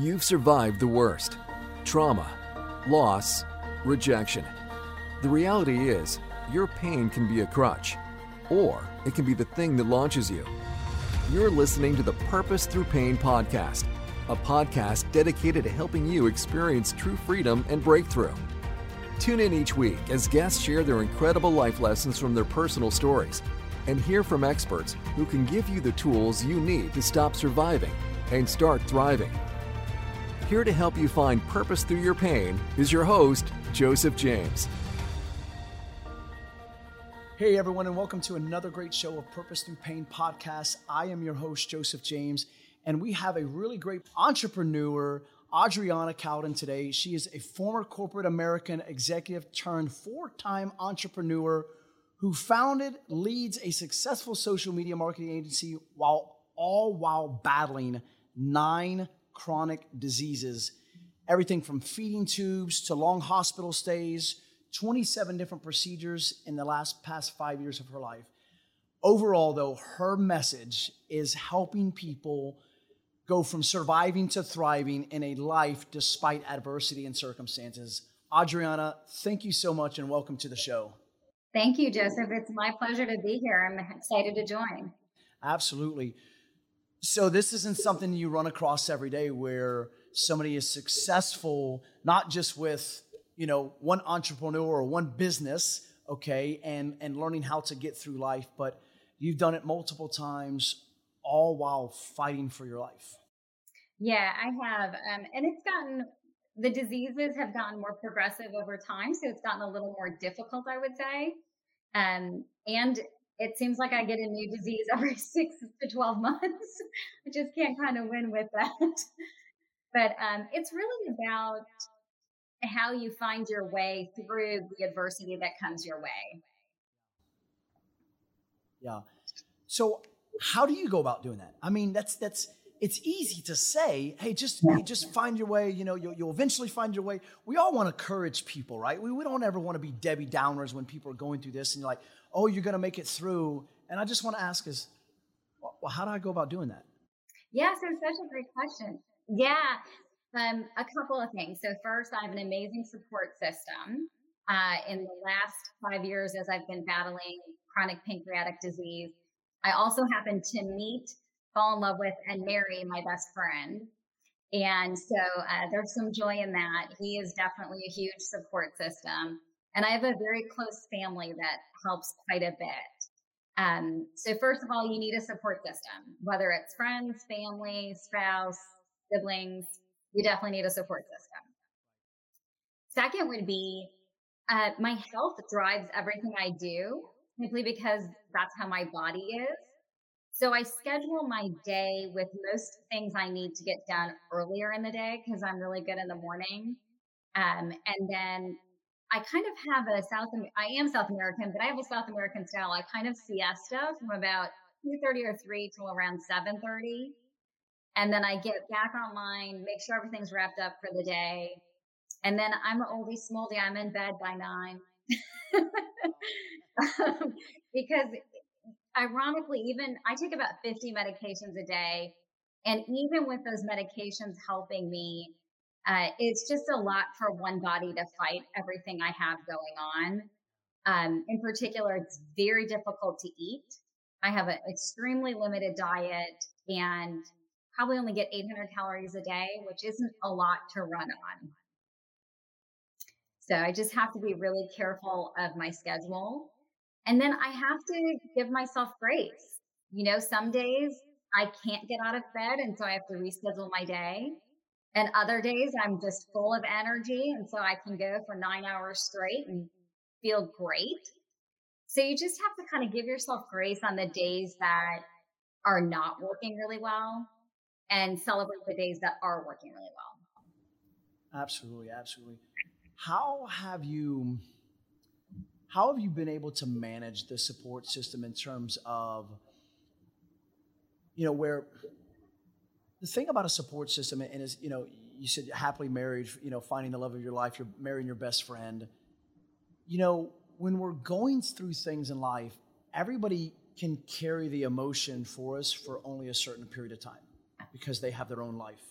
You've survived the worst trauma, loss, rejection. The reality is, your pain can be a crutch, or it can be the thing that launches you. You're listening to the Purpose Through Pain podcast, a podcast dedicated to helping you experience true freedom and breakthrough. Tune in each week as guests share their incredible life lessons from their personal stories and hear from experts who can give you the tools you need to stop surviving and start thriving. Here to help you find purpose through your pain is your host, Joseph James. Hey, everyone, and welcome to another great show of Purpose Through Pain podcast. I am your host, Joseph James, and we have a really great entrepreneur, Adriana Cowden, today. She is a former corporate American executive turned four time entrepreneur who founded, leads a successful social media marketing agency while all while battling nine chronic diseases, everything from feeding tubes to long hospital stays, 27 different procedures in the last past five years of her life. Overall, though, her message is helping people go from surviving to thriving in a life despite adversity and circumstances. Adriana, thank you so much and welcome to the show. Thank you, Joseph. It's my pleasure to be here. I'm excited to join. Absolutely. So, this isn't something you run across every day where somebody is successful, not just with you know one entrepreneur or one business, okay, and and learning how to get through life, but you've done it multiple times, all while fighting for your life. Yeah, I have, um, and it's gotten the diseases have gotten more progressive over time, so it's gotten a little more difficult, I would say. Um, and it seems like I get a new disease every six to 12 months. I just can't kind of win with that. but um, it's really about how you find your way through the adversity that comes your way. Yeah. So, how do you go about doing that? I mean, that's that's it's easy to say, hey, just hey, just find your way. You know, you'll, you'll eventually find your way. We all want to encourage people, right? We, we don't ever want to be Debbie Downers when people are going through this and you're like, oh, you're going to make it through. And I just want to ask is, well, how do I go about doing that? Yeah, so such a great question. Yeah, um, a couple of things. So first, I have an amazing support system. Uh, in the last five years, as I've been battling chronic pancreatic disease, I also happened to meet fall in love with and marry my best friend. And so uh, there's some joy in that. He is definitely a huge support system. And I have a very close family that helps quite a bit. Um, so, first of all, you need a support system, whether it's friends, family, spouse, siblings, you definitely need a support system. Second would be uh, my health drives everything I do simply because that's how my body is. So I schedule my day with most things I need to get done earlier in the day because I'm really good in the morning. Um, and then I kind of have a South, I am South American, but I have a South American style. I kind of siesta from about 2.30 or 3 till around 7.30. And then I get back online, make sure everything's wrapped up for the day. And then I'm always smoldy. I'm in bed by nine. um, because ironically, even I take about 50 medications a day. And even with those medications helping me, uh, it's just a lot for one body to fight everything I have going on. Um, in particular, it's very difficult to eat. I have an extremely limited diet and probably only get 800 calories a day, which isn't a lot to run on. So I just have to be really careful of my schedule. And then I have to give myself grace. You know, some days I can't get out of bed, and so I have to reschedule my day. And other days I'm just full of energy, and so I can go for nine hours straight and feel great. So you just have to kind of give yourself grace on the days that are not working really well and celebrate the days that are working really well. Absolutely, absolutely. How have you how have you been able to manage the support system in terms of you know where the thing about a support system and is you know you said happily married you know finding the love of your life you're marrying your best friend you know when we're going through things in life everybody can carry the emotion for us for only a certain period of time because they have their own life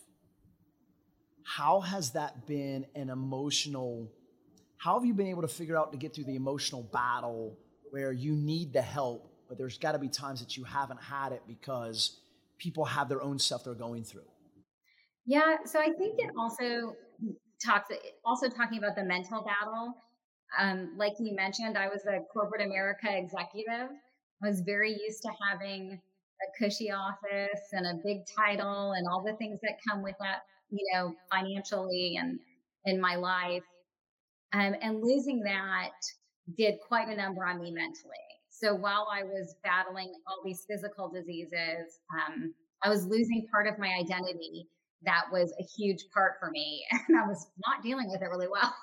how has that been an emotional? How have you been able to figure out to get through the emotional battle where you need the help, but there's got to be times that you haven't had it because people have their own stuff they're going through? Yeah, so I think it also talks also talking about the mental battle. Um, like you mentioned, I was a corporate America executive. I was very used to having a cushy office and a big title and all the things that come with that, you know, financially and in my life. Um, and losing that did quite a number on me mentally. So while I was battling all these physical diseases, um, I was losing part of my identity that was a huge part for me. And I was not dealing with it really well.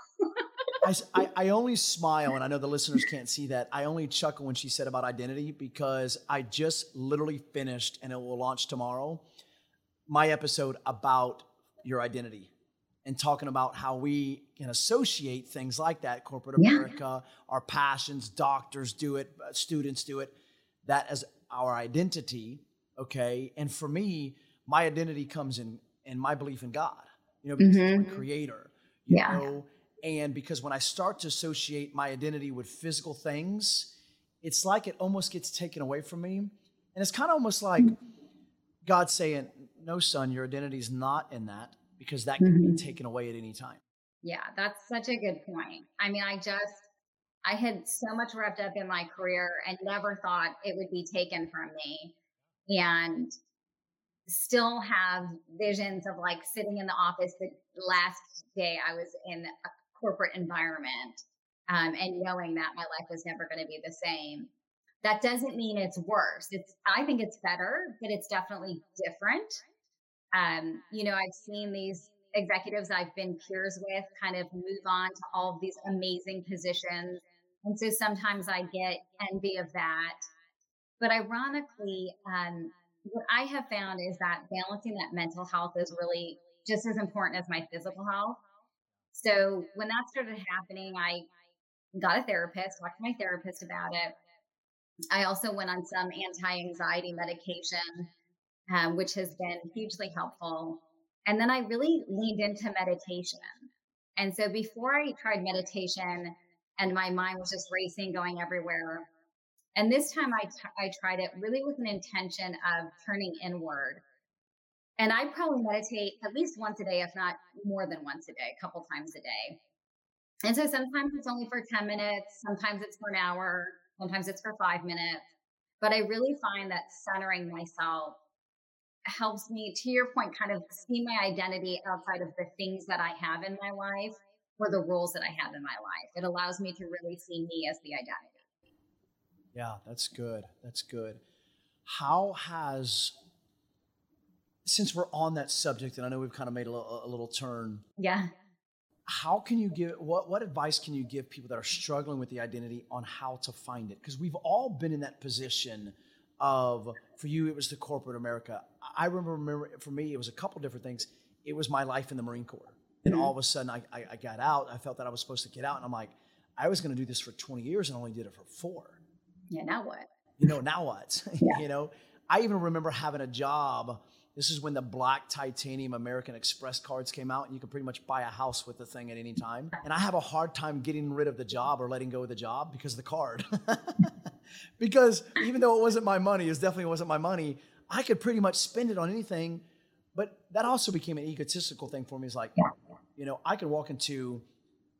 I, I, I, only smile, and I know the listeners can't see that. I only chuckle when she said about identity because I just literally finished, and it will launch tomorrow, my episode about your identity and talking about how we can associate things like that corporate America, yeah. our passions, doctors do it, uh, students do it, that as our identity. Okay. And for me, my identity comes in in my belief in God, you know, because mm-hmm. creator, you yeah. know, and because when I start to associate my identity with physical things, it's like it almost gets taken away from me. And it's kind of almost like God saying, No, son, your identity is not in that because that can mm-hmm. be taken away at any time. Yeah, that's such a good point. I mean, I just, I had so much wrapped up in my career and never thought it would be taken from me. And still have visions of like sitting in the office the last day I was in a corporate environment um, and knowing that my life was never going to be the same. That doesn't mean it's worse. It's I think it's better, but it's definitely different. Um, you know, I've seen these executives I've been peers with kind of move on to all of these amazing positions. And so sometimes I get envy of that. But ironically, um, what I have found is that balancing that mental health is really just as important as my physical health. So when that started happening, I got a therapist, talked to my therapist about it. I also went on some anti anxiety medication, um, which has been hugely helpful. And then I really leaned into meditation. And so before I tried meditation and my mind was just racing, going everywhere, and this time I, t- I tried it really with an intention of turning inward. And I probably meditate at least once a day, if not more than once a day, a couple times a day. And so sometimes it's only for 10 minutes, sometimes it's for an hour, sometimes it's for five minutes. But I really find that centering myself helps me, to your point, kind of see my identity outside of the things that I have in my life or the roles that I have in my life. It allows me to really see me as the identity. Yeah, that's good. That's good. How has since we're on that subject, and I know we've kind of made a little, a little turn. Yeah. How can you give what what advice can you give people that are struggling with the identity on how to find it? Because we've all been in that position of for you it was the corporate America. I remember, remember for me it was a couple different things. It was my life in the Marine Corps, and mm-hmm. all of a sudden I, I, I got out. I felt that I was supposed to get out, and I'm like, I was going to do this for 20 years and only did it for four yeah, now what? You know, now what? Yeah. you know, I even remember having a job. This is when the black titanium American Express cards came out, and you could pretty much buy a house with the thing at any time. And I have a hard time getting rid of the job or letting go of the job because of the card. because even though it wasn't my money, it definitely wasn't my money, I could pretty much spend it on anything. But that also became an egotistical thing for me. It's like, you know, I could walk into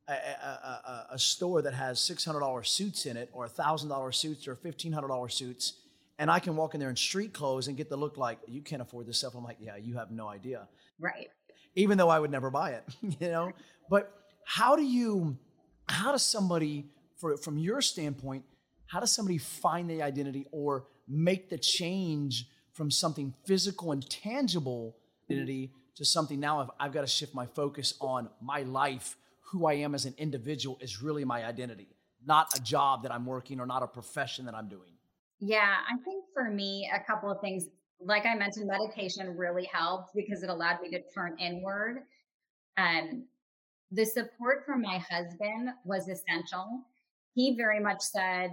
a, a, a, store that has $600 suits in it or $1,000 suits or $1,500 suits, and I can walk in there in street clothes and get the look like, you can't afford this stuff. I'm like, yeah, you have no idea. Right. Even though I would never buy it, you know? But how do you, how does somebody, for, from your standpoint, how does somebody find the identity or make the change from something physical and tangible identity to something now I've, I've got to shift my focus on my life who I am as an individual is really my identity, not a job that I'm working or not a profession that I'm doing. Yeah, I think for me, a couple of things, like I mentioned, meditation really helped because it allowed me to turn inward. Um, the support from my husband was essential. He very much said,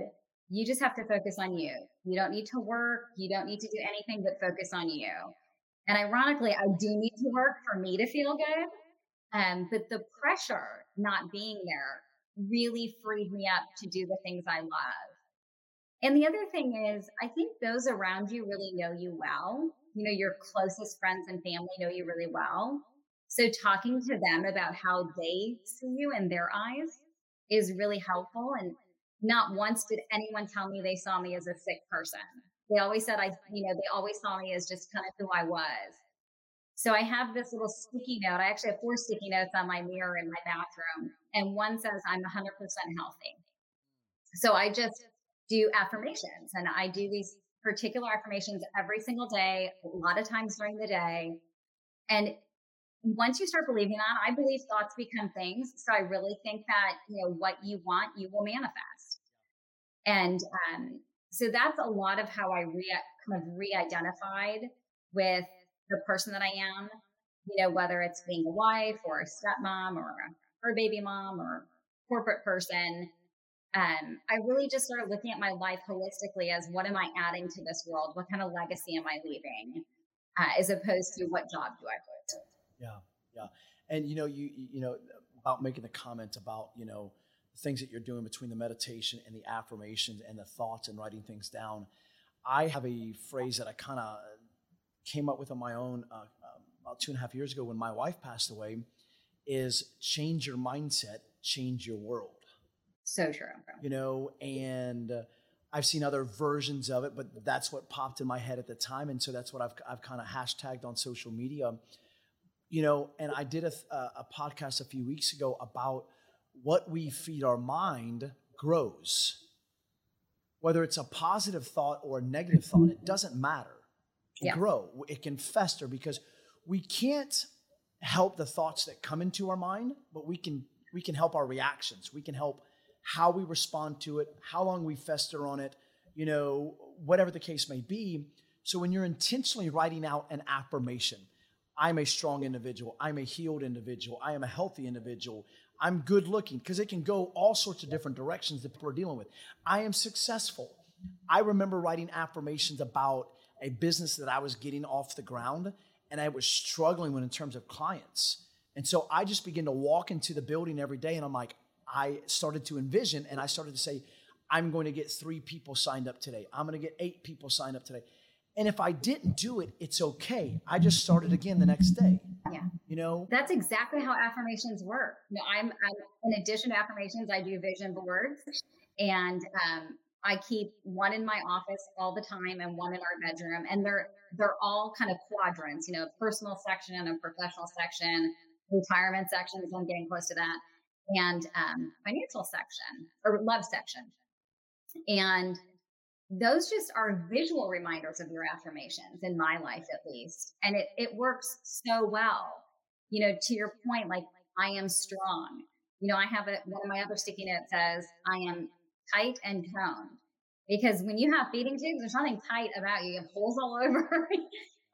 You just have to focus on you. You don't need to work. You don't need to do anything but focus on you. And ironically, I do need to work for me to feel good Um, but the pressure not being there really freed me up to do the things I love. And the other thing is, I think those around you really know you well. You know, your closest friends and family know you really well. So talking to them about how they see you in their eyes is really helpful. And not once did anyone tell me they saw me as a sick person. They always said I, you know, they always saw me as just kind of who I was. So I have this little sticky note. I actually have four sticky notes on my mirror in my bathroom, and one says I'm 100% healthy. So I just do affirmations and I do these particular affirmations every single day, a lot of times during the day. And once you start believing that, I believe thoughts become things. So I really think that, you know, what you want, you will manifest. And um, so that's a lot of how I re- kind of re-identified with the person that I am, you know, whether it's being a wife or a stepmom or a her baby mom or corporate person. Um, I really just started looking at my life holistically as what am I adding to this world? What kind of legacy am I leaving? Uh, as opposed to what job do I put? Yeah, yeah. And you know, you you know about making the comment about you know the things that you're doing between the meditation and the affirmations and the thoughts and writing things down. I have a phrase that I kind of came up with on my own uh, um, about two and a half years ago when my wife passed away. Is change your mindset, change your world. So true. You know, and uh, I've seen other versions of it, but that's what popped in my head at the time, and so that's what I've I've kind of hashtagged on social media. You know, and I did a, a podcast a few weeks ago about what we feed our mind grows. Whether it's a positive thought or a negative thought, it doesn't matter. It yeah. grow. It can fester because we can't help the thoughts that come into our mind, but we can we can help our reactions. We can help how we respond to it, how long we fester on it, you know, whatever the case may be. So when you're intentionally writing out an affirmation, I'm a strong individual, I'm a healed individual, I am a healthy individual, I'm good looking, because it can go all sorts of different directions that people are dealing with. I am successful. I remember writing affirmations about a business that I was getting off the ground and I was struggling with in terms of clients. And so I just began to walk into the building every day and I'm like, I started to envision and I started to say, I'm going to get three people signed up today. I'm going to get eight people signed up today. And if I didn't do it, it's okay. I just started again the next day. Yeah. You know? That's exactly how affirmations work. You know, I'm, I'm in addition to affirmations, I do vision boards and um, I keep one in my office all the time and one in our bedroom. And they're they're all kind of quadrants, you know, personal section and a professional section, retirement section, so I'm getting close to that and um, financial section or love section. And those just are visual reminders of your affirmations in my life, at least. And it, it works so well. You know, to your point, like, I am strong. You know, I have a, one of my other sticky notes says, I am tight and toned. Because when you have feeding tubes, there's nothing tight about you. You have holes all over.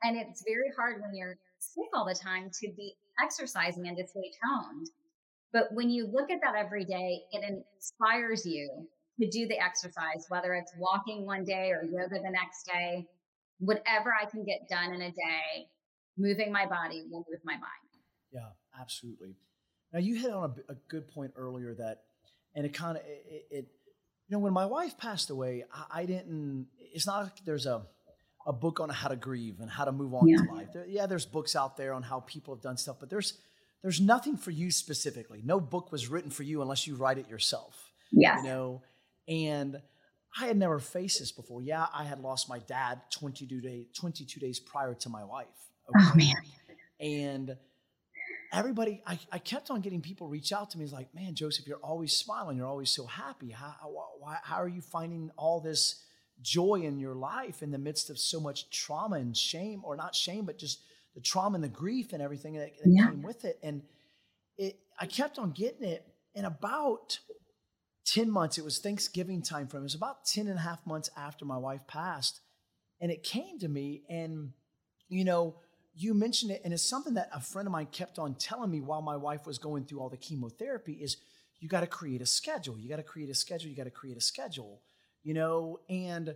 and it's very hard when you're sick all the time to be exercising and to stay toned. But when you look at that every day, it inspires you to do the exercise, whether it's walking one day or yoga the next day, whatever I can get done in a day, moving my body will move my mind. Yeah, absolutely. Now you hit on a, a good point earlier that, and it kind of it, it, you know, when my wife passed away, I, I, didn't. It's not like there's a a book on how to grieve and how to move on yeah. to life. There, yeah, there's books out there on how people have done stuff, but there's there's nothing for you specifically. No book was written for you unless you write it yourself. Yeah. You know, and I had never faced this before. Yeah, I had lost my dad 22 days 22 days prior to my wife. Oh, okay? Oh man. And everybody, I, I kept on getting people reach out to me. It's like, man, Joseph, you're always smiling. You're always so happy. How, how, how are you finding all this joy in your life in the midst of so much trauma and shame, or not shame, but just the trauma and the grief and everything that, that yeah. came with it. And it, I kept on getting it. And about 10 months, it was Thanksgiving time frame. It was about 10 and a half months after my wife passed. And it came to me. And, you know, you mentioned it. And it's something that a friend of mine kept on telling me while my wife was going through all the chemotherapy is you got to create a schedule. You got to create a schedule. You got to create a schedule, you know, and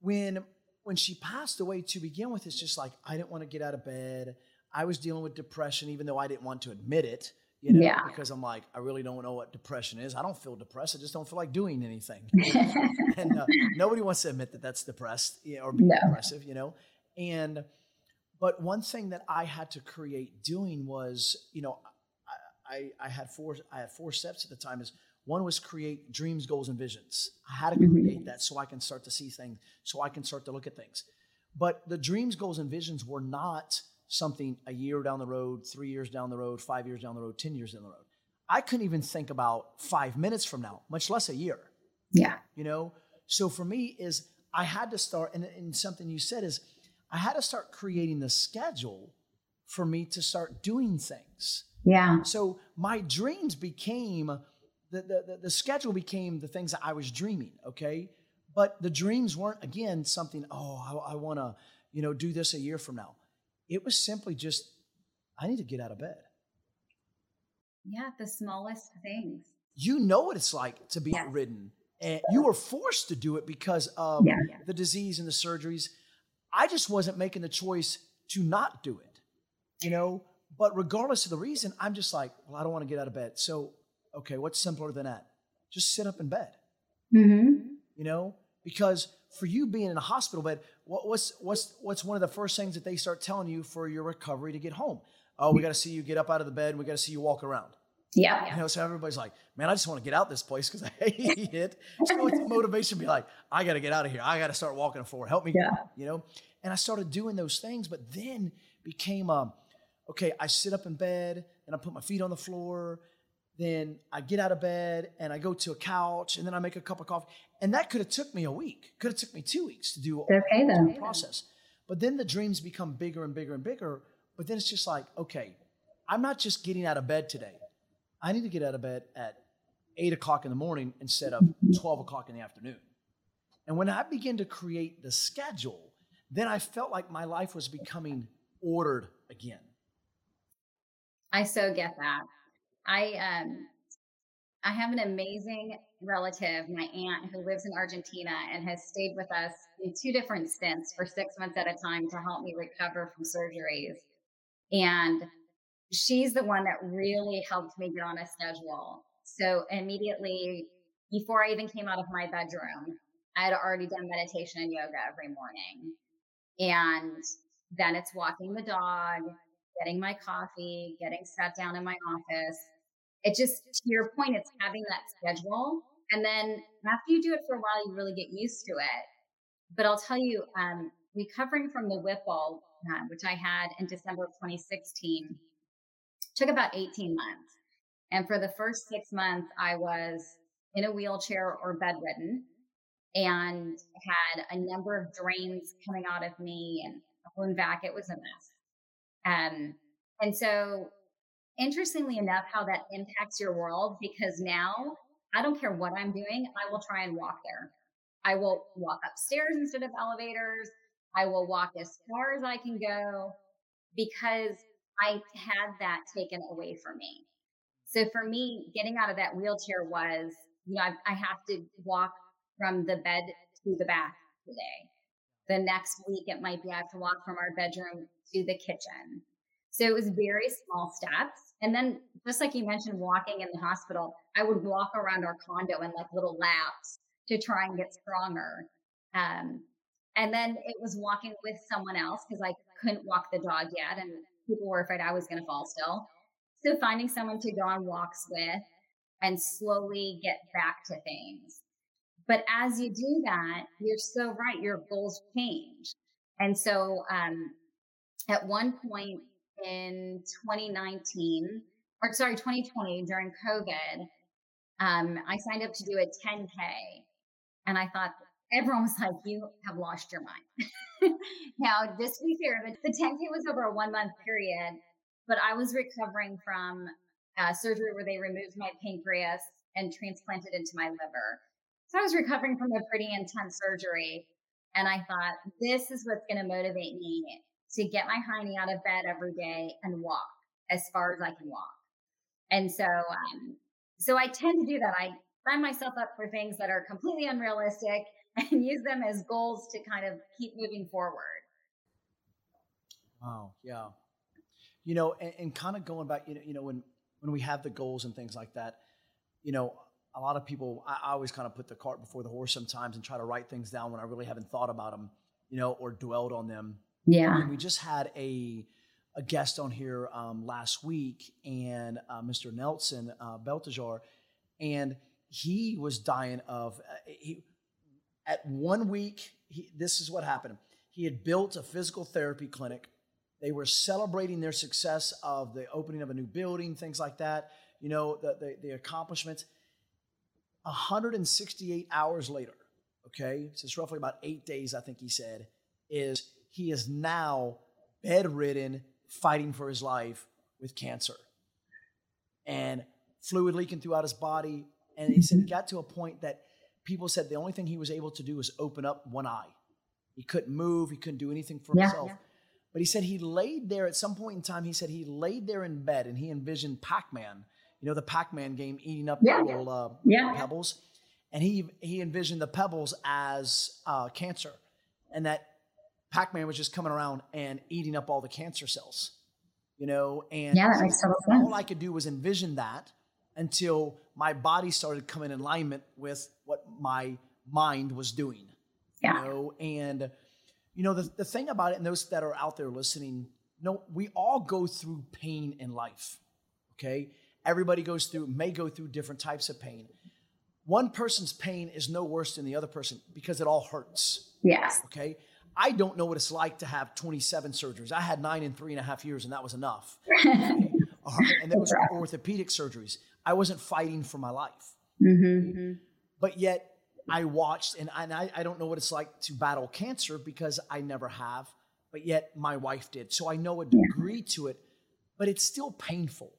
when when she passed away to begin with, it's just like I didn't want to get out of bed. I was dealing with depression, even though I didn't want to admit it. You know, Yeah. because I'm like, I really don't know what depression is. I don't feel depressed. I just don't feel like doing anything. and uh, nobody wants to admit that that's depressed you know, or No. depressive, you know. And but one thing that I had to create doing was, you know, I, I I had four I had four steps at the time. Is one was create dreams, goals, and visions. I had to Mhm. create that so I can start to see things, so I can start to look at things. But the dreams, goals, and visions were not something a year down the road, three years down the road, five years down the road, 10 years down the road. I couldn't even think about five minutes from now, much less a year yeah. you know so for me is i had to start and, and something you said is i had to start creating the schedule for me to start doing things Yeah. so my dreams became the, the, the, schedule became the things that i was dreaming okay but the dreams weren't again something oh i, I want to you know do this a year from now it was simply just i need to get out of bed Yeah. The smallest things. you know what it's like to be Yes. ridden and you were forced to do it because of Yeah. the disease and the surgeries i just wasn't making the choice to not do it you know but regardless of the reason i'm just like well i don't want to get out of bed so okay what's simpler than that just sit up in bed Mm-hmm. you know because for you being in a hospital bed what, what's what's what's one of the first things that they start telling you for your recovery to get home oh we got to see you get up out of the bed and we got to see you walk around Yeah. you know, so everybody's like, man, I just want to get out this place because I hate it. So it's motivation to be like, I got to get out of here. I got to start walking the floor. Help me, Yeah. you know? And I started doing those things, but then became, um, okay, I sit up in bed and I put my feet on the floor. Then I get out of bed and I go to a couch and then I make a cup of coffee. And that could have took me a week, could have took me two weeks to do okay the though. process. But then the dreams become bigger and bigger and bigger. But then it's just like, okay, I'm not just getting out of bed today. I need to get out of bed at eight o'clock in the morning instead of 12 o'clock in the afternoon. And when I began to create the schedule, then I felt like my life was becoming ordered again. I so get that. I um I have an amazing relative, my aunt, who lives in Argentina and has stayed with us in two different stints for six months at a time to help me recover from surgeries. And she's the one that really helped me get on a schedule. So immediately before I even came out of my bedroom, I had already done meditation and yoga every morning. And then it's walking the dog, getting my coffee, getting sat down in my office. It just, to your point, it's having that schedule. And then after you do it for a while, you really get used to it. But I'll tell you, um, recovering from the Whipple, uh, which I had in December of 2016, took about 18 months. And for the first six months, I was in a wheelchair or bedridden and had a number of drains coming out of me and wound vac. It was a mess. Um, and so, interestingly enough, how that impacts your world because now I don't care what I'm doing, I will try and walk there. I will walk upstairs instead of elevators. I will walk as far as I can go because I had that taken away from me. So for me, getting out of that wheelchair was, you know, I, I have to walk from the bed to the bath today. The next week, it might be I have to walk from our bedroom to the kitchen. So it was very small steps. And then, just like you mentioned, walking in the hospital, I would walk around our condo in like little laps to try and get stronger. Um, and then it was walking with someone else because I couldn't walk the dog yet, and people were afraid I was going to fall still. So finding someone to go on walks with and slowly get back to things. But as you do that, you're so right, your goals change. And so um, at one point in 2019, or sorry, 2020 during COVID, um, I signed up to do a 10K. And I thought, everyone was like, you have lost your mind. now, just to be fair, the, the 10K was over a one month period, but I was recovering from uh, surgery where they removed my pancreas and transplanted into my liver. So I was recovering from a pretty intense surgery. And I thought, this is what's going to motivate me to get my hiney out of bed every day and walk as far as I can walk. And so, um, so I tend to do that. I sign myself up for things that are completely unrealistic and use them as goals to kind of keep moving forward. Wow. Yeah. you know, and, and kind of going back, you know, you know, when when we have the goals and things like that, you know, a lot of people, I, I always kind of put the cart before the horse sometimes and try to write things down when I really haven't thought about them, you know, or dwelled on them. Yeah. And we just had a a guest on here um, last week, and uh, Mr. Nelson uh, Belteshazzar, and he was dying of uh, he at one week. He, this is what happened. He had built a physical therapy clinic. They were celebrating their success of the opening of a new building, things like that. You know, the the, the accomplishments. 168 hours later, okay, so it's roughly about eight days, I think he said, is he is now bedridden, fighting for his life with cancer and fluid leaking throughout his body. And he said it got to a point that people said the only thing he was able to do was open up one eye. He couldn't move, he couldn't do anything for Yeah. himself. But he said he laid there at some point in time, he said he laid there in bed and he envisioned Pac Man, you know, the Pac Man game eating up Yeah. the little uh, Yeah. pebbles. And he, he envisioned the pebbles as uh, cancer and that Pac Man was just coming around and eating up all the cancer cells, you know? And Yeah, that makes total sense. all I could do was envision that until my body started coming in alignment with what my mind was doing. Yeah. You know, and you know, the, the thing about it, and those that are out there listening, no, we all go through pain in life. Okay. Everybody goes through, may go through different types of pain. One person's pain is no worse than the other person because it all hurts. Yes. Okay. I don't know what it's like to have 27 surgeries. I had nine in three and a half years, and that was enough. Right, and those were orthopedic surgeries. I wasn't fighting for my life. hmm But yet I watched, and, and I, I don't know what it's like to battle cancer because I never have, but yet my wife did. So I know a degree to it, but it's still painful.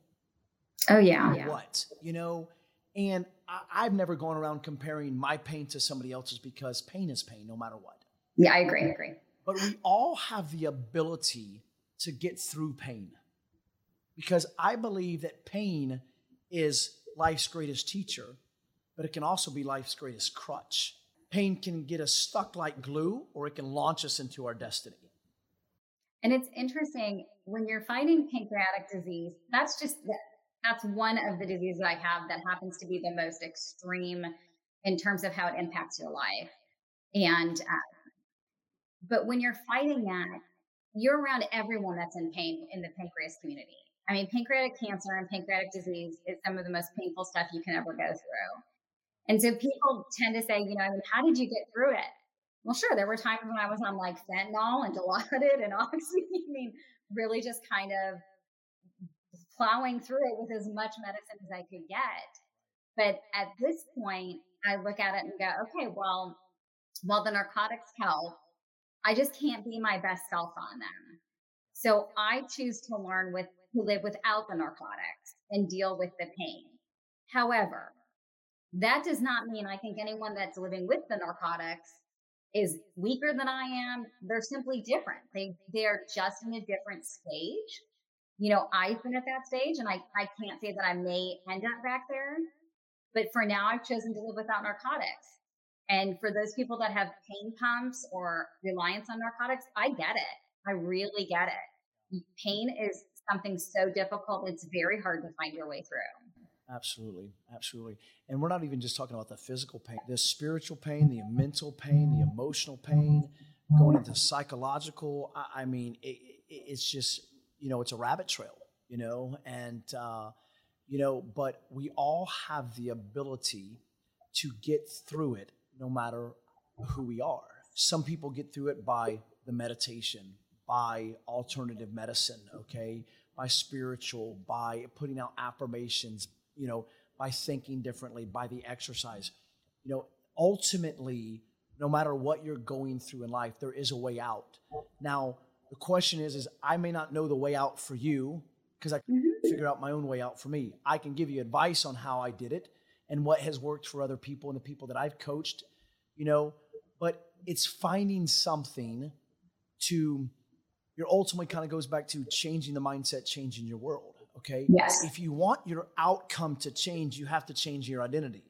Oh yeah. What? You know? And I, I've never gone around comparing my pain to somebody else's because pain is pain no matter what. Yeah, I agree. I agree. But we all have the ability to get through pain because I believe that pain is life's greatest teacher, but it can also be life's greatest crutch. Pain can get us stuck like glue or it can launch us into our destiny. And it's interesting when you're fighting pancreatic disease, that's just that's one of the diseases I have that happens to be the most extreme in terms of how it impacts your life. And uh, but when you're fighting that, you're around everyone that's in pain in the pancreas community. I mean, pancreatic cancer and pancreatic disease is some of the most painful stuff you can ever go through. And so people tend to say, you know, I mean, how did you get through it? Well, sure, there were times when I was on like fentanyl and Dilaudid and oxy. I mean, really just kind of plowing through it with as much medicine as I could get. But at this point, I look at it and go, okay, well, while the narcotics help, I just can't be my best self on them. So I choose to learn with to live without the narcotics and deal with the pain. However, that does not mean I think anyone that's living with the narcotics is weaker than I am. They're simply different. They they're just in a different stage. You know, I've been at that stage and I, I can't say that I may end up back there. But for now I've chosen to live without narcotics. And for those people that have pain pumps or reliance on narcotics, I get it. I really get it. Pain is something so difficult. It's very hard to find your way through. Absolutely, absolutely. And we're not even just talking about the physical pain, the spiritual pain, the mental pain, the emotional pain, going into psychological. I, I mean, it, it, it's just, you know, it's a rabbit trail, you know, and, uh, you know, but we all have the ability to get through it no matter who we are. Some people get through it by the meditation, by alternative medicine, okay, by spiritual, by putting out affirmations, you know, by thinking differently, by the exercise. You know, ultimately, no matter what you're going through in life, there is a way out. Now, the question is, is I may not know the way out for you because I mm-hmm. can figure out my own way out for me. I can give you advice on how I did it and what has worked for other people and the people that I've coached, you know, but it's finding something to your ultimately kind of goes back to changing the mindset, changing your world. Okay. Yes. If you want your outcome to change, you have to change your identity.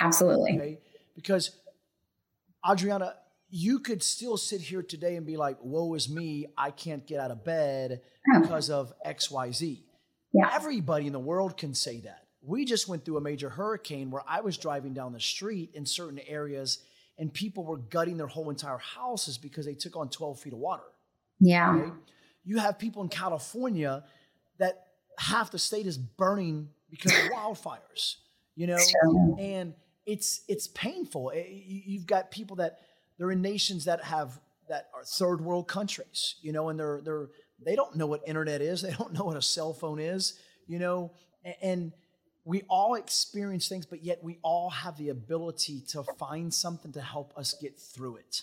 Absolutely. Okay. Because Adriana, you could still sit here today and be like, woe is me, I can't get out of bed oh. because of XYZ. Yeah. Everybody in the world can say that. We just went through a major hurricane where I was driving down the street in certain areas and people were gutting their whole entire houses because they took on 12 feet of water. Yeah. You have people in California that half the state is burning because of wildfires, you know? And it's it's painful. Eh, it, you've got people that they're in nations that have that are third world countries, you know, and they're they're they don't know what internet is, they don't know what a cell phone is, you know, and, and we all experience things, but yet we all have the ability to find something to help us get through it.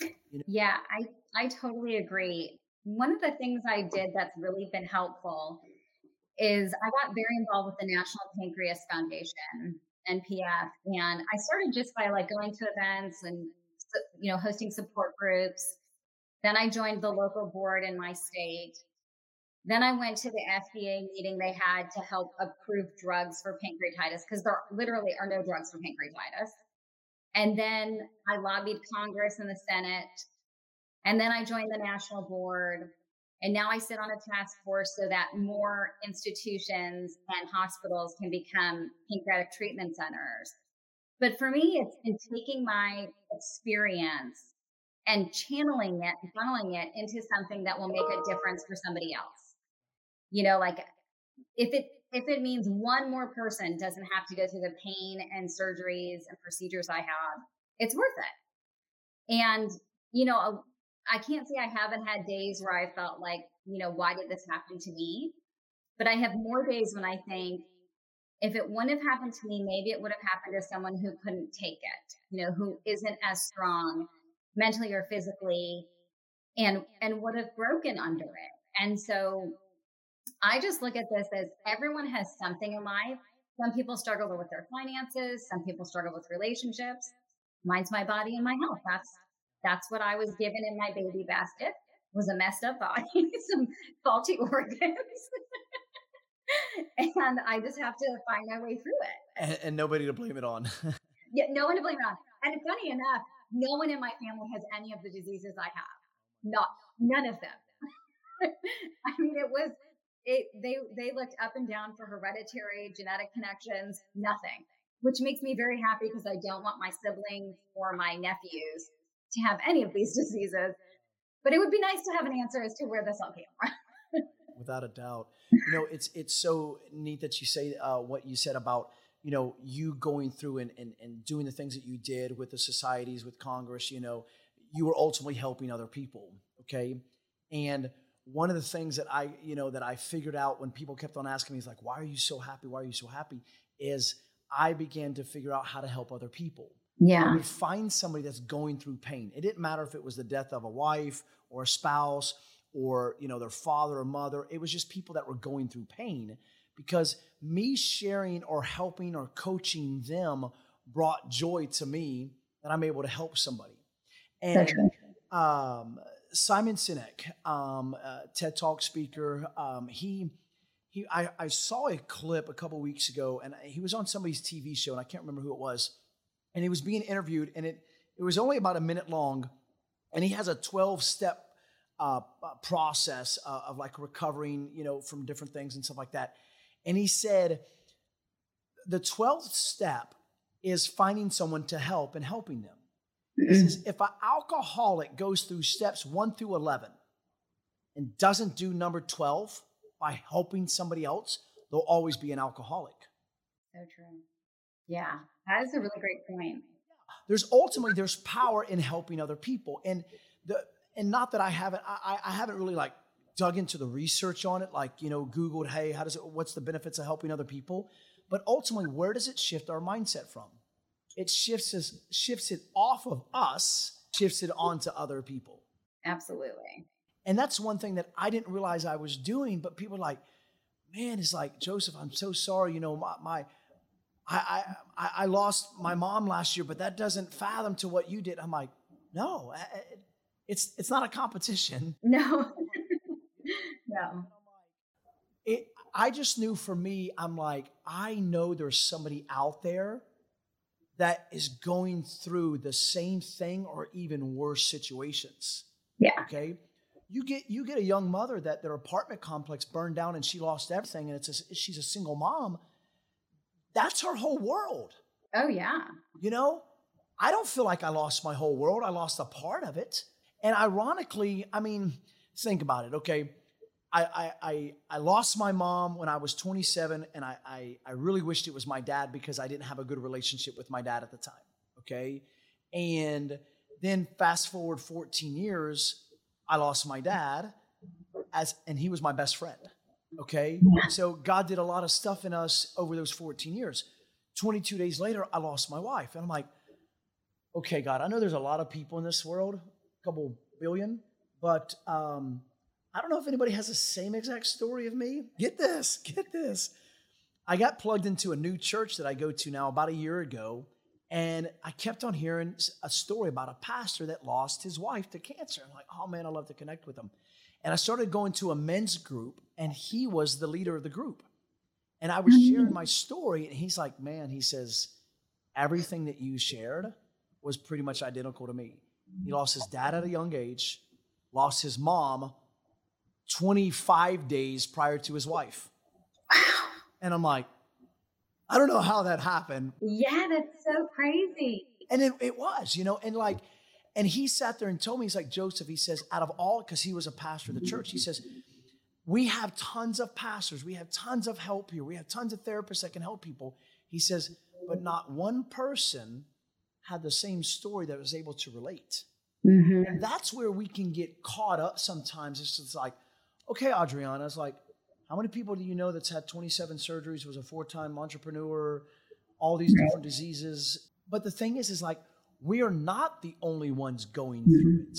You know? Yeah, I I totally agree. One of the things I did that's really been helpful is I got very involved with the National Pancreas Foundation, NPF, and I started just by like going to events and you know hosting support groups. Then I joined the local board in my state. Then I went to the FDA meeting they had to help approve drugs for pancreatitis because there literally are no drugs for pancreatitis. And then I lobbied Congress and the Senate. And then I joined the national board. And now I sit on a task force so that more institutions and hospitals can become pancreatic treatment centers. But for me, it's in taking my experience and channeling it funneling it into something that will make a difference for somebody else. You know, like if it if it means one more person doesn't have to go through the pain and surgeries and procedures I have, it's worth it. And you know, I can't say I haven't had days where I felt like, you know, why did this happen to me? But I have more days when I think, if it wouldn't have happened to me, maybe it would have happened to someone who couldn't take it, you know, who isn't as strong mentally or physically and and would have broken under it. And so I just look at this as everyone has something in life. Some people struggle with their finances, some people struggle with relationships. Mine's my body and my health. That's that's what I was given in my baby basket was a messed up body, some faulty organs. and I just have to find my way through it. And, and nobody to blame it on. yeah, no one to blame it on. And funny enough, no one in my family has any of the diseases I have. Not none of them. I mean, it was it they they looked up and down for hereditary genetic connections, nothing. Which makes me very happy because I don't want my siblings or my nephews to have any of these diseases. But it would be nice to have an answer as to where this all came from. Without a doubt, you know it's it's so neat that you say uh, what you said about you know you going through and, and and doing the things that you did with the societies with Congress. You know, you were ultimately helping other people. Okay, and one of the things that I you know that I figured out when people kept on asking me is like, why are you so happy? Why are you so happy? Is I began to figure out how to help other people. Yeah. Find somebody that's going through pain. It didn't matter if it was the death of a wife or a spouse or, you know, their father or mother. It was just people that were going through pain because me sharing or helping or coaching them brought joy to me that I'm able to help somebody. And um, Simon Sinek, um, uh, TED Talk speaker, um, he he I, I saw a clip a couple weeks ago, and he was on somebody's TV show, and I can't remember who it was and he was being interviewed, and it it was only about a minute long, and he has a twelve step uh, uh, process uh, of like recovering, you know, from different things and stuff like that. And he said the twelfth step is finding someone to help and helping them. He mm-hmm. says if an alcoholic goes through steps one through eleven and doesn't do number twelve by helping somebody else, they'll always be an alcoholic. So true. Yeah, that is a really great point. There's ultimately there's power in helping other people, and the and not that I haven't I, I haven't really like dug into the research on it, like you know Googled, hey, how does it? What's the benefits of helping other people? But ultimately, where does it shift our mindset from? It shifts us shifts it off of us, shifts it onto other people. Absolutely. And that's one thing that I didn't realize I was doing, but people are like, man, it's like Joseph, I'm so sorry. You know, my my I, I, I lost my mom last year, but that doesn't fathom to what you did. I'm like, no, it's it's not a competition. No, no. It. I just knew for me, I'm like, I know there's somebody out there that is going through the same thing or even worse situations. Yeah. Okay. You get you get a young mother that their apartment complex burned down and she lost everything and it's a, she's a single mom. That's her whole world. Oh yeah. You know, I don't feel like I lost my whole world. I lost a part of it. And ironically, I mean, think about it. Okay. I, I, I, lost my mom when I was 27, and I, I, I really wished it was my dad because I didn't have a good relationship with my dad at the time. Okay. And then fast forward 14 years, I lost my dad as and he was my best friend. Okay? So God did a lot of stuff in us over those 14 years. 22 days later, I lost my wife. And I'm like, okay, God, I know there's a lot of people in this world, a couple billion, but um, I don't know if anybody has the same exact story of me. Get this, get this. I got plugged into a new church that I go to now about a year ago, and I kept on hearing a story about a pastor that lost his wife to cancer. I'm like, oh man, I love to connect with him. And I started going to a men's group, and he was the leader of the group. And I was sharing my story, and he's like, man, he says, everything that you shared was pretty much identical to me. He lost his dad at a young age, lost his mom 25 days prior to his wife. Wow. And I'm like, I don't know how that happened. Yeah, that's so crazy. And it, it was, you know, and like, and he sat there and told me, he's like, Joseph, he says, out of all, because he was a pastor of the church, he says, we have tons of pastors, we have tons of help here, we have tons of therapists that can help people. He says, but not one person had the same story that was able to relate. Mm-hmm. And that's where we can get caught up sometimes. It's just like, okay, Adriana, it's like, how many people do you know that's had 27 surgeries, was a four time entrepreneur, all these different diseases? But the thing is, is like, we are not the only ones going through mm-hmm. it.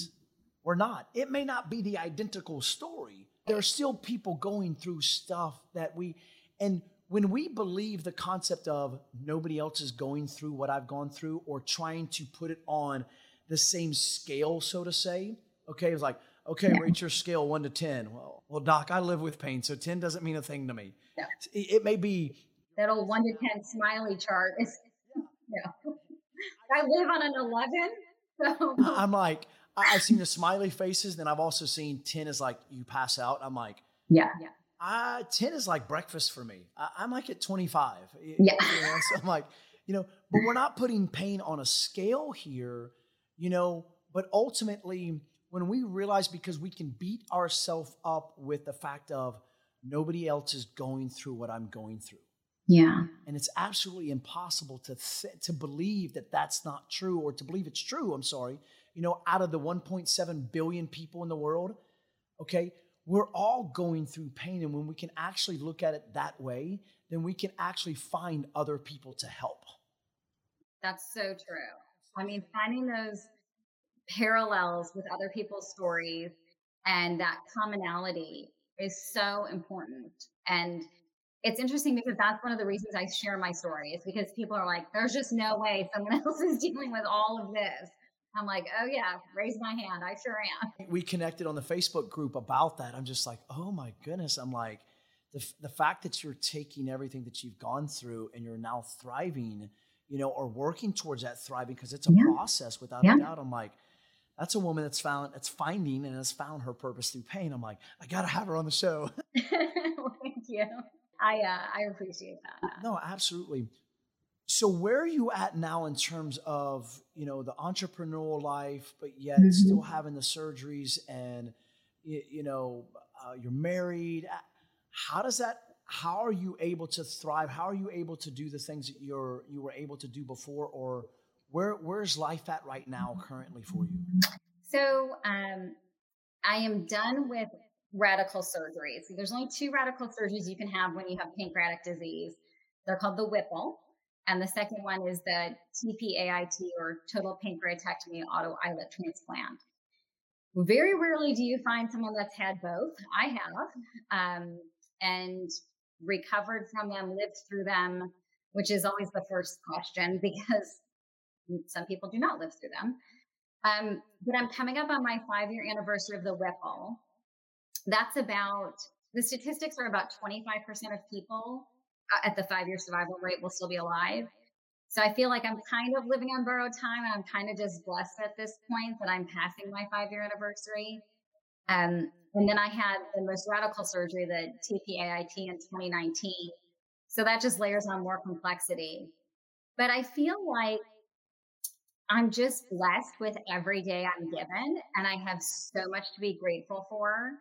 We're not. It may not be the identical story. There are still people going through stuff that we, and when we believe the concept of nobody else is going through what I've gone through or trying to put it on the same scale, so to say, okay, it's like, okay, yeah. rate your scale one to 10. Well, well, doc, I live with pain, so 10 doesn't mean a thing to me. Yeah. It, it may be that old one to 10 smiley chart is, yeah. I live on an 11. So I'm like, I've seen the smiley faces, then I've also seen 10 is like you pass out. I'm like, yeah, yeah. Uh, 10 is like breakfast for me. I, am like at 25. Yeah. You know? So I'm like, you know, but we're not putting pain on a scale here, you know, but ultimately, when we realize because we can beat ourselves up with the fact of nobody else is going through what I'm going through. Yeah. And it's absolutely impossible to th- to believe that that's not true or to believe it's true, I'm sorry. You know, out of the 1.7 billion people in the world, okay? We're all going through pain and when we can actually look at it that way, then we can actually find other people to help. That's so true. I mean, finding those parallels with other people's stories and that commonality is so important. And it's interesting because that's one of the reasons I share my story is because people are like, there's just no way someone else is dealing with all of this. I'm like, oh yeah, raise my hand. I sure am. We connected on the Facebook group about that. I'm just like, oh my goodness. I'm like, the, the fact that you're taking everything that you've gone through and you're now thriving, you know, or working towards that thriving because it's a yeah. process without yeah. a doubt. I'm like, that's a woman that's found, that's finding and has found her purpose through pain. I'm like, I got to have her on the show. thank you. I, uh, I appreciate that. No, absolutely. So where are you at now in terms of, you know, the entrepreneurial life, but yet mm-hmm. still having the surgeries and, you, you know, uh, you're married. How does that, how are you able to thrive? How are you able to do the things that you're, you were able to do before or where, where's life at right now currently for you? So, um, I am done with radical surgeries. There's only two radical surgeries you can have when you have pancreatic disease. They're called the Whipple. And the second one is the TPAIT or total pancreatectomy auto islet transplant. Very rarely do you find someone that's had both. I have, um, and recovered from them, lived through them, which is always the first question because some people do not live through them. Um, but I'm coming up on my five year anniversary of the Whipple. That's about, the statistics are about 25% of people uh, at the five year survival rate will still be alive. So I feel like I'm kind of living on borrowed time. And I'm kind of just blessed at this point that I'm passing my five year anniversary. Um, and then I had the most radical surgery, the TPAIT in 2019. So that just layers on more complexity. But I feel like I'm just blessed with every day I'm given, and I have so much to be grateful for.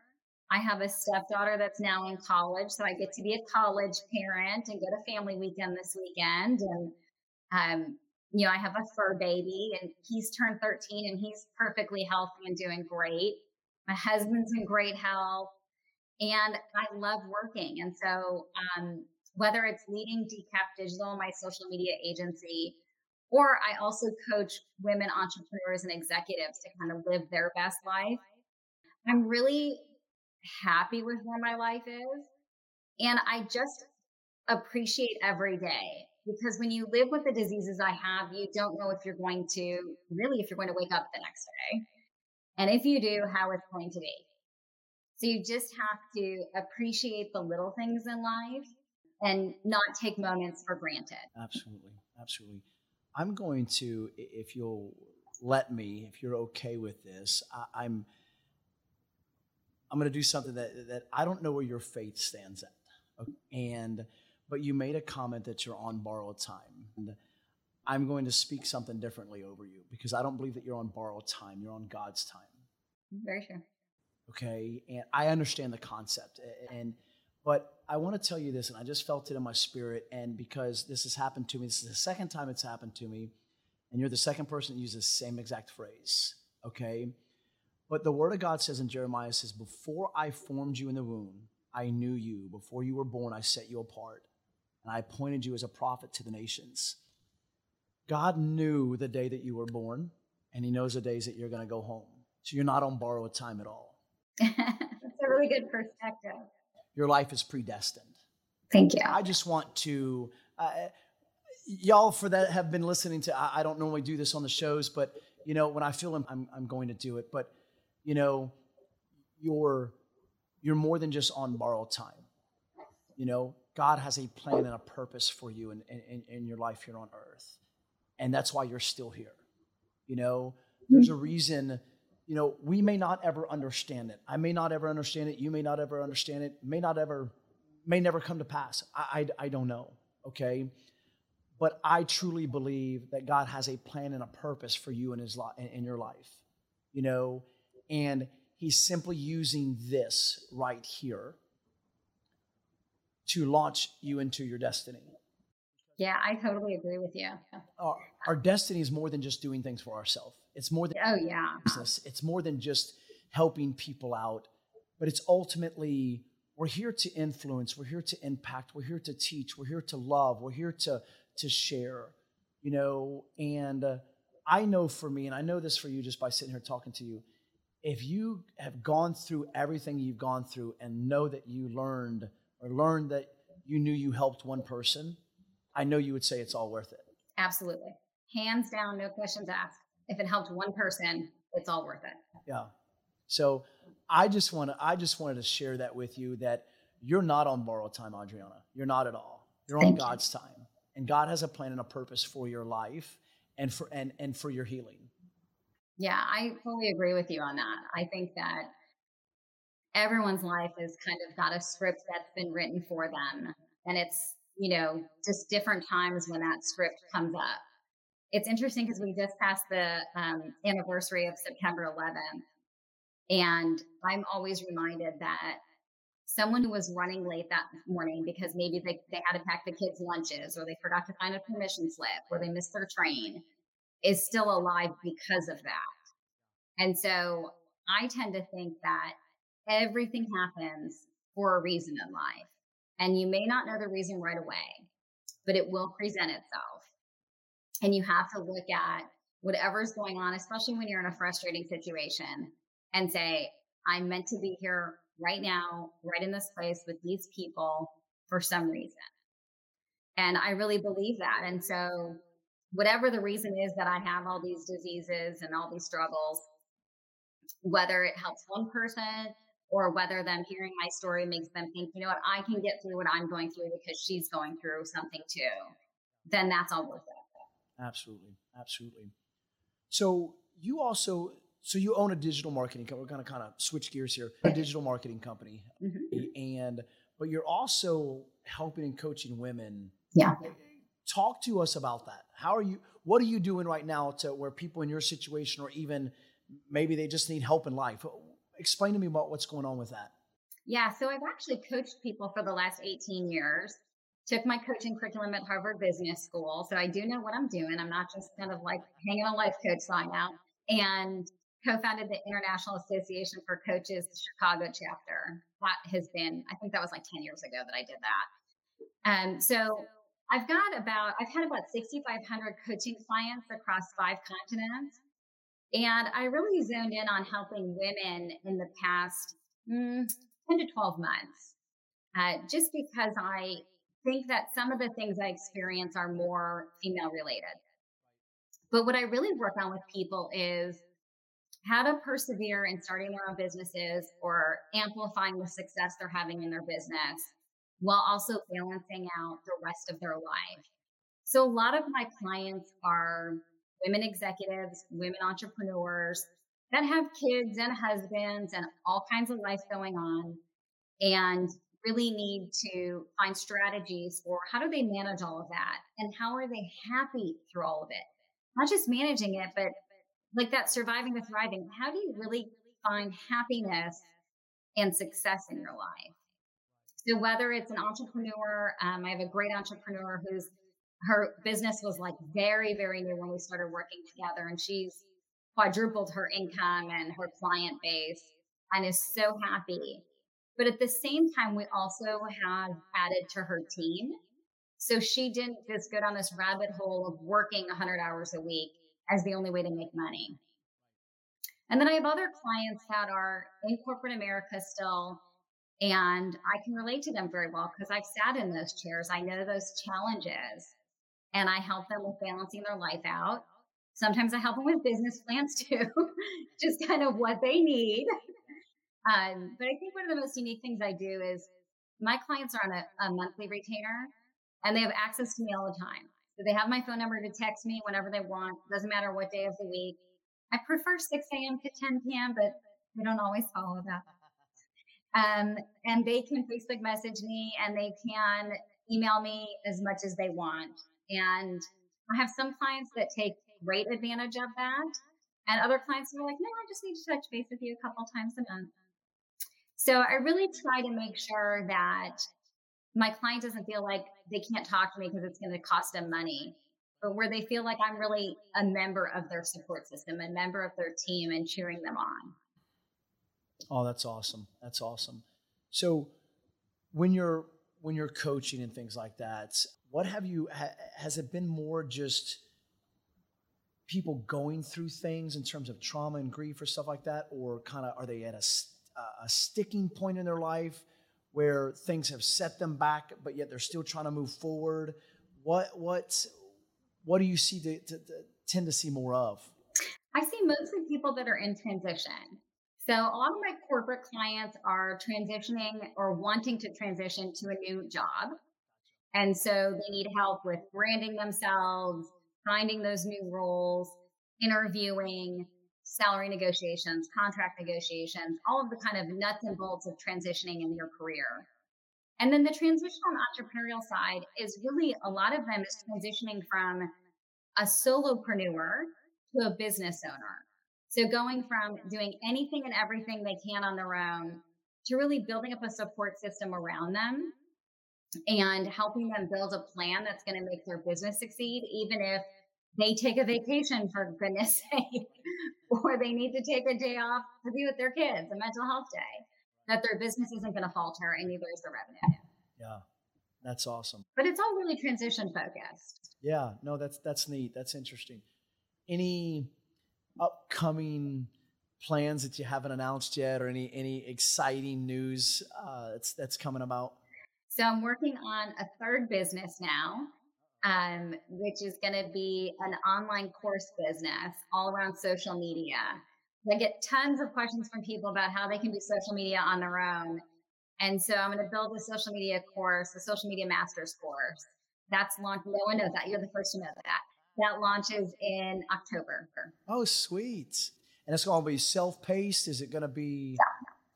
I have a stepdaughter that's now in college, so I get to be a college parent and go to family weekend this weekend. And, um, you know, I have a fur baby, and he's turned 13 and he's perfectly healthy and doing great. My husband's in great health, and I love working. And so, um, whether it's leading Decca Digital, my social media agency, or I also coach women entrepreneurs and executives to kind of live their best life. I'm really happy with where my life is. And I just appreciate every day because when you live with the diseases I have, you don't know if you're going to really, if you're going to wake up the next day. And if you do, how it's going to be. So you just have to appreciate the little things in life and not take moments for granted. Absolutely. Absolutely. I'm going to, if you'll let me, if you're okay with this, I, I'm I'm going to do something that that I don't know where your faith stands at, and but you made a comment that you're on borrowed time, and I'm going to speak something differently over you because I don't believe that you're on borrowed time. You're on God's time. Very sure. Okay, and I understand the concept, and but I want to tell you this, and I just felt it in my spirit. And because this has happened to me, this is the second time it's happened to me, and you're the second person to use the same exact phrase, okay? But the word of God says in Jeremiah says, Before I formed you in the womb, I knew you. Before you were born, I set you apart, and I appointed you as a prophet to the nations. God knew the day that you were born, and He knows the days that you're going to go home. So you're not on borrowed time at all. That's a really good perspective your life is predestined. Thank you. I just want to, uh, y'all for that have been listening to, I, I, don't normally do this on the shows, but you know, when I feel I'm, I'm, going to do it, but you know, you're, you're more than just on borrowed time. You know, God has a plan and a purpose for you in, in, in your life here on earth. And that's why you're still here. You know, there's a reason you know, we may not ever understand it. I may not ever understand it. You may not ever understand it. May not ever, may never come to pass. I, I, I don't know. Okay. But I truly believe that God has a plan and a purpose for you in his life, in your life, you know, and he's simply using this right here to launch you into your destiny. Yeah, I totally agree with you. Our, our destiny is more than just doing things for ourselves. It's more than oh yeah business. It's more than just helping people out, but it's ultimately we're here to influence. We're here to impact. We're here to teach. We're here to love. We're here to to share. You know, and uh, I know for me, and I know this for you just by sitting here talking to you. If you have gone through everything you've gone through and know that you learned or learned that you knew you helped one person, I know you would say it's all worth it. Absolutely. Hands down, no questions asked if it helped one person, it's all worth it. Yeah. So I just want to I just wanted to share that with you that you're not on borrowed time, Adriana. You're not at all. You're Thank on you. God's time. And God has a plan and a purpose for your life and for and and for your healing. Yeah, I fully agree with you on that. I think that everyone's life has kind of got a script that's been written for them. And it's, you know, just different times when that script comes up it's interesting because we just passed the um, anniversary of September 11th. And I'm always reminded that someone who was running late that morning because maybe they, they had to pack the kids' lunches or they forgot to find a permission slip or they missed their train is still alive because of that. And so I tend to think that everything happens for a reason in life. And you may not know the reason right away, but it will present itself. And you have to look at whatever's going on, especially when you're in a frustrating situation, and say, I'm meant to be here right now, right in this place with these people for some reason. And I really believe that. And so, whatever the reason is that I have all these diseases and all these struggles, whether it helps one person or whether them hearing my story makes them think, you know what, I can get through what I'm going through because she's going through something too, then that's all worth it. Absolutely, absolutely. So you also so you own a digital marketing company. We're going to kind of switch gears here. A digital marketing company, mm-hmm. and but you're also helping and coaching women. Yeah. Talk to us about that. How are you? What are you doing right now to where people in your situation, or even maybe they just need help in life? Explain to me about what's going on with that. Yeah, so I've actually coached people for the last 18 years. Took my coaching curriculum at Harvard Business School. So I do know what I'm doing. I'm not just kind of like hanging a life coach sign out. And co founded the International Association for Coaches Chicago chapter. That has been, I think that was like 10 years ago that I did that. And um, so I've got about, I've had about 6,500 coaching clients across five continents. And I really zoned in on helping women in the past mm, 10 to 12 months, uh, just because I think that some of the things I experience are more female related. But what I really work on with people is how to persevere in starting their own businesses or amplifying the success they're having in their business while also balancing out the rest of their life. So, a lot of my clients are women executives, women entrepreneurs that have kids and husbands and all kinds of life going on and really need to find strategies for how do they manage all of that and how are they happy through all of it not just managing it but like that surviving the thriving how do you really find happiness and success in your life so whether it's an entrepreneur um, i have a great entrepreneur who's her business was like very, very new when we started working together, and she's quadrupled her income and her client base and is so happy. But at the same time, we also have added to her team. So she didn't just go down this rabbit hole of working 100 hours a week as the only way to make money. And then I have other clients that are in corporate America still, and I can relate to them very well because I've sat in those chairs. I know those challenges and I help them with balancing their life out. Sometimes I help them with business plans too, just kind of what they need. Um, but I think one of the most unique things I do is my clients are on a, a monthly retainer and they have access to me all the time. So they have my phone number to text me whenever they want, doesn't matter what day of the week. I prefer 6 a.m. to 10 p.m., but they don't always follow that. Um, and they can Facebook message me and they can email me as much as they want. And I have some clients that take great advantage of that. And other clients are like, no, I just need to touch base with you a couple times a month. So I really try to make sure that my client doesn't feel like they can't talk to me because it's going to cost them money, but where they feel like I'm really a member of their support system, a member of their team and cheering them on. Oh, that's awesome. That's awesome. So when you're when you're coaching and things like that, what have you ha, has it been more just people going through things in terms of trauma and grief or stuff like that or kind of are they at a, a sticking point in their life where things have set them back but yet they're still trying to move forward. What what what do you see to tend to see more of? I see mostly people that are in transition. So a lot of my corporate clients are transitioning or wanting to transition to a new job. And so they need help with branding themselves, finding those new roles, interviewing, salary negotiations, contract negotiations, all of the kind of nuts and bolts of transitioning in your career. And then the transition on the entrepreneurial side is really a lot of them is transitioning from a solopreneur to a business owner. So going from doing anything and everything they can on their own to really building up a support system around them and helping them build a plan that's going to make their business succeed, even if they take a vacation for goodness sake, or they need to take a day off to be with their kids, a mental health day, that their business isn't going to falter and neither is the revenue. Yeah, that's awesome. But it's all really transition focused. Yeah, no, that's that's neat. That's interesting. Any upcoming plans that you haven't announced yet, or any any exciting news uh, that's that's coming about? So I'm working on a third business now, um, which is going to be an online course business all around social media. I get tons of questions from people about how they can do social media on their own. And so I'm going to build a social media course, a social media master's course. That's launched. No one knows that. You're the first to know that. that launches in October. Oh, sweet. And it's going to be self paced? Is it going to be?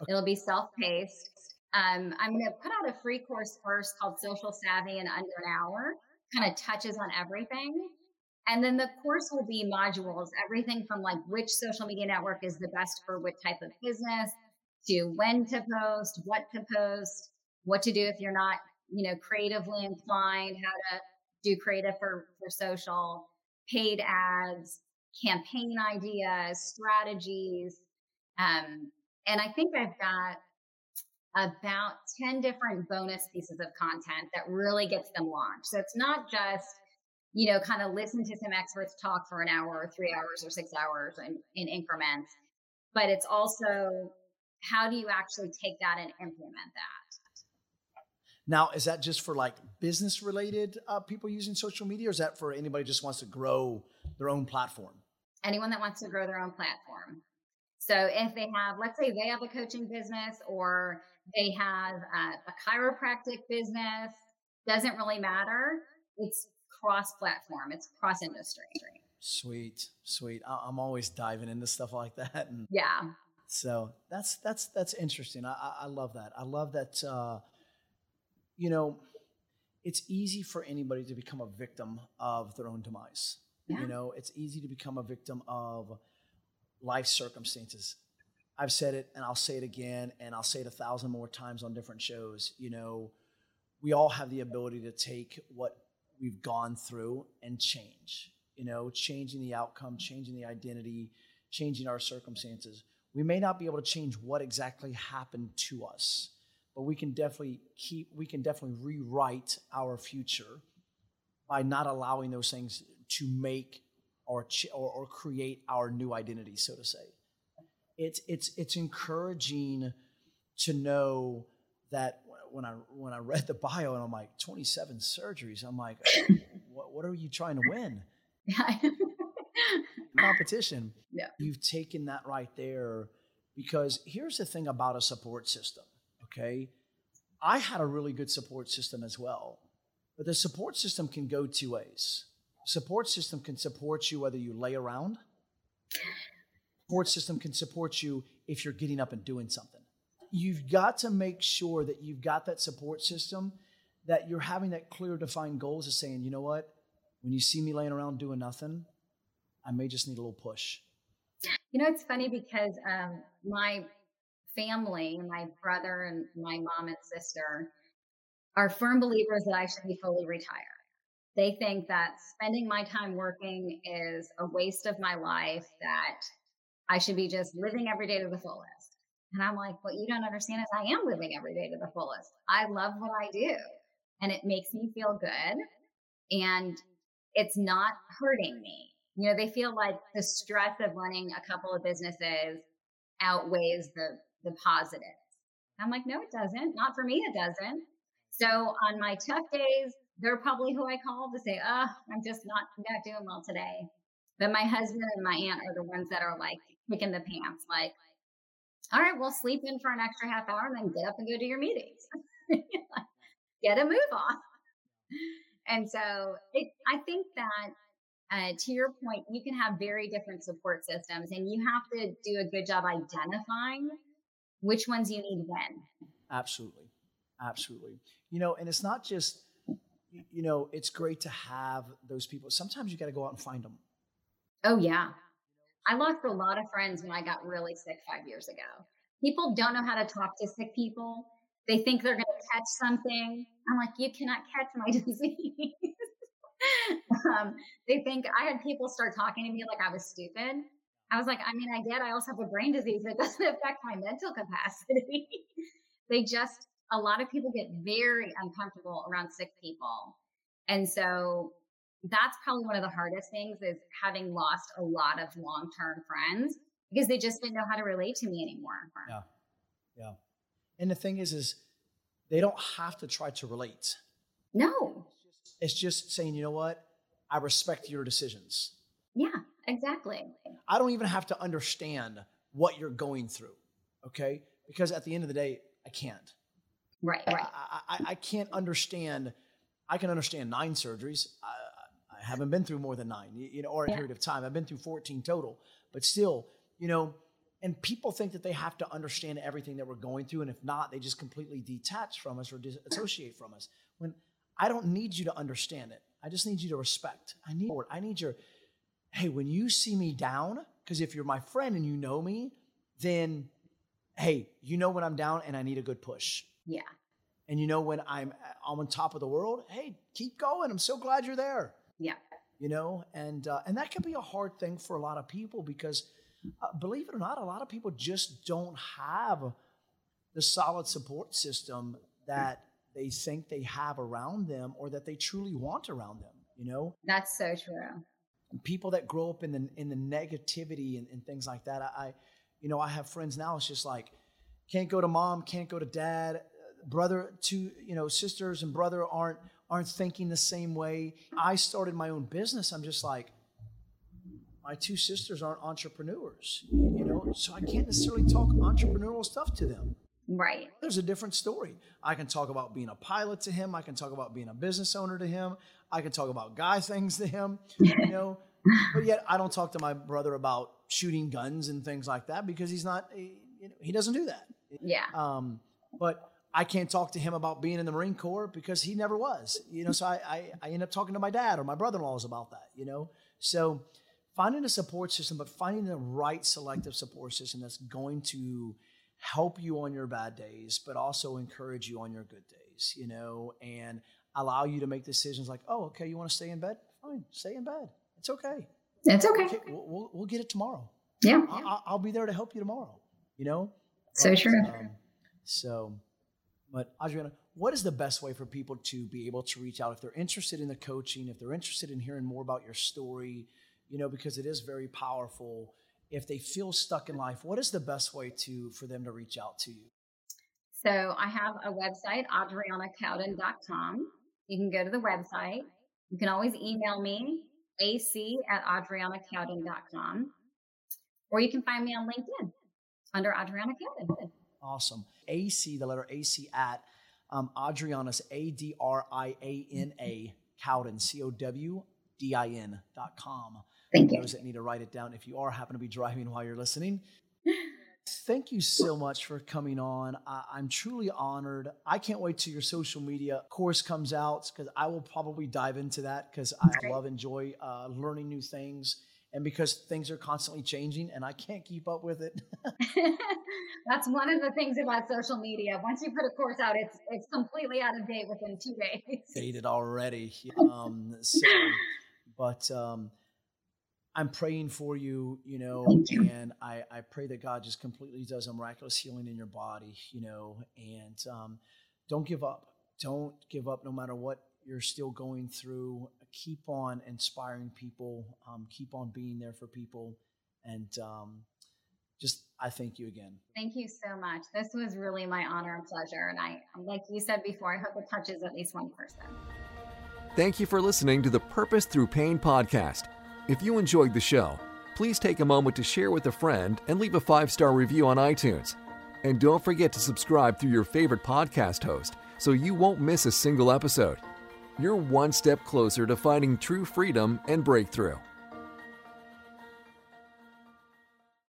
Okay. It'll be self paced. Um, I'm going to put out a free course first called Social Savvy in under an hour, kind of touches on everything. And then the course will be modules, everything from like which social media network is the best for what type of business to when to post, what to post, what to do if you're not, you know, creatively inclined, how to do creative for, for social, paid ads, campaign ideas, strategies. Um, and I think I've got about 10 different bonus pieces of content that really gets them launched. So it's not just, you know, kind of listen to some experts talk for an hour or three hours or six hours in, in increments, but it's also how do you actually take that and implement that? Now, is that just for like business related uh, people using social media, or is that for anybody just wants to grow their own platform? Anyone that wants to grow their own platform. So if they have, let's say they have a coaching business or they have a, a chiropractic business, doesn't really matter. It's cross platform, it's cross industry. Sweet, sweet. I'm always diving into stuff like that. And yeah. So that's that's that's interesting. I, I love that. I love that. Uh, you know, it's easy for anybody to become a victim of their own demise. Yeah. You know, it's easy to become a victim of life circumstances. I've said it and I'll say it again and I'll say it a thousand more times on different shows. You know, we all have the ability to take what we've gone through and change, you know, changing the outcome, changing the identity, changing our circumstances. We may not be able to change what exactly happened to us, but we can definitely keep, we can definitely rewrite our future by not allowing those things to make or, or, or create our new identity, so to say. It's, it's, it's encouraging to know that when I when I read the bio and I'm like 27 surgeries, I'm like, what, what are you trying to win? Competition. Yeah. You've taken that right there because here's the thing about a support system. Okay, I had a really good support system as well, but the support system can go two ways support system can support you whether you lay around. Support system can support you if you're getting up and doing something. You've got to make sure that you've got that support system, that you're having that clear, defined goals of saying, you know what, when you see me laying around doing nothing, I may just need a little push. You know, it's funny because um, my family, my brother and my mom and sister, are firm believers that I should be fully retired. They think that spending my time working is a waste of my life, that I should be just living every day to the fullest. And I'm like, what you don't understand is I am living every day to the fullest. I love what I do and it makes me feel good and it's not hurting me. You know, they feel like the stress of running a couple of businesses outweighs the the positives. I'm like, no, it doesn't. Not for me, it doesn't. So on my tough days, they're probably who I call to say, oh, I'm just not, not doing well today. But my husband and my aunt are the ones that are like kicking the pants, like, all right, well, sleep in for an extra half hour and then get up and go to your meetings. get a move on. And so it, I think that uh, to your point, you can have very different support systems and you have to do a good job identifying which ones you need when. Absolutely. Absolutely. You know, and it's not just you know, it's great to have those people. Sometimes you got to go out and find them. Oh, yeah. I lost a lot of friends when I got really sick five years ago. People don't know how to talk to sick people. They think they're going to catch something. I'm like, you cannot catch my disease. um, they think I had people start talking to me like I was stupid. I was like, I mean, I get I also have a brain disease that doesn't affect my mental capacity. they just a lot of people get very uncomfortable around sick people. And so that's probably one of the hardest things is having lost a lot of long-term friends because they just didn't know how to relate to me anymore. Yeah. Yeah. And the thing is, is they don't have to try to relate. No. It's just saying, you know what? I respect your decisions. Yeah, exactly. I don't even have to understand what you're going through. Okay. Because at the end of the day, I can't. Right, right. I, I, I can't understand. I can understand nine surgeries. Haven't been through more than nine, you know, or a yeah. period of time. I've been through 14 total, but still, you know, and people think that they have to understand everything that we're going through. And if not, they just completely detach from us or disassociate from us. When I don't need you to understand it, I just need you to respect. I need, I need your, hey, when you see me down, because if you're my friend and you know me, then hey, you know when I'm down and I need a good push. Yeah. And you know when I'm I'm on top of the world, hey, keep going. I'm so glad you're there. Yeah. You know, and uh, and that can be a hard thing for a lot of people because, uh, believe it or not, a lot of people just don't have the solid support system that they think they have around them or that they truly want around them. You know. That's so true. People that grow up in the in the negativity and, and things like that, I I, you know, I have friends now. It's just like can't go to mom, can't go to dad, brother, two, you know, sisters and brother aren't aren't thinking the same way. I started my own business. I'm just like my two sisters aren't entrepreneurs, you know, so I can't necessarily talk entrepreneurial stuff to them. Right. There's a different story. I can talk about being a pilot to him. I can talk about being a business owner to him. I can talk about guy things to him, you know. but yet I don't talk to my brother about shooting guns and things like that because he's not, he, you know, he doesn't do that. Yeah. Um, but I can't talk to him about being in the Marine Corps because he never was, you know. So I, I, I end up talking to my dad or my brother-in-laws about that, you know. So finding a support system, but finding the right selective support system that's going to help you on your bad days, but also encourage you on your good days, you know, and allow you to make decisions like, oh, okay, you want to stay in bed? Fine, stay in bed. It's okay. It's okay. okay we'll, we'll, we'll, get it tomorrow. Yeah. I'll, I'll, be there to help you tomorrow, you know? So true. Um, so, but Adriana, what is the best way for people to be able to reach out if they're interested in the coaching, if they're interested in hearing more about your story, you know, because it is very powerful. If they feel stuck in life, what is the best way to for them to reach out to you? So I have a website, adrianacowdin.com. You can go to the website. You can always email me, ac at adrianacowdin.com, or you can find me on LinkedIn under Adriana Cowdin. Awesome. AC, the letter AC at um, Adriana's A D R I A N A Cowdin, C O W D I N dot com. Thank you. Those that need to write it down if you are happen to be driving while you're listening. Thank you so much for coming on. I, am truly honored. I can't wait till your social media course comes out because I will probably dive into that because I love, enjoy uh, learning new things and because things are constantly changing and I can't keep up with it. That's one of the things about social media. Once you put a course out, it's it's completely out of date within two days. Dated already. Um, so, but um, I'm praying for you, you know, and I, I pray that God just completely does a miraculous healing in your body, you know, and um, don't give up. Don't give up no matter what you're still going through. Keep on inspiring people, um, keep on being there for people, and um, just I thank you again. Thank you so much. This was really my honor and pleasure. And I, like you said before, I hope it touches at least one person. Thank you for listening to the Purpose Through Pain podcast. If you enjoyed the show, please take a moment to share with a friend and leave a five star review on iTunes. And don't forget to subscribe through your favorite podcast host so you won't miss a single episode. You're one step closer to finding true freedom and breakthrough.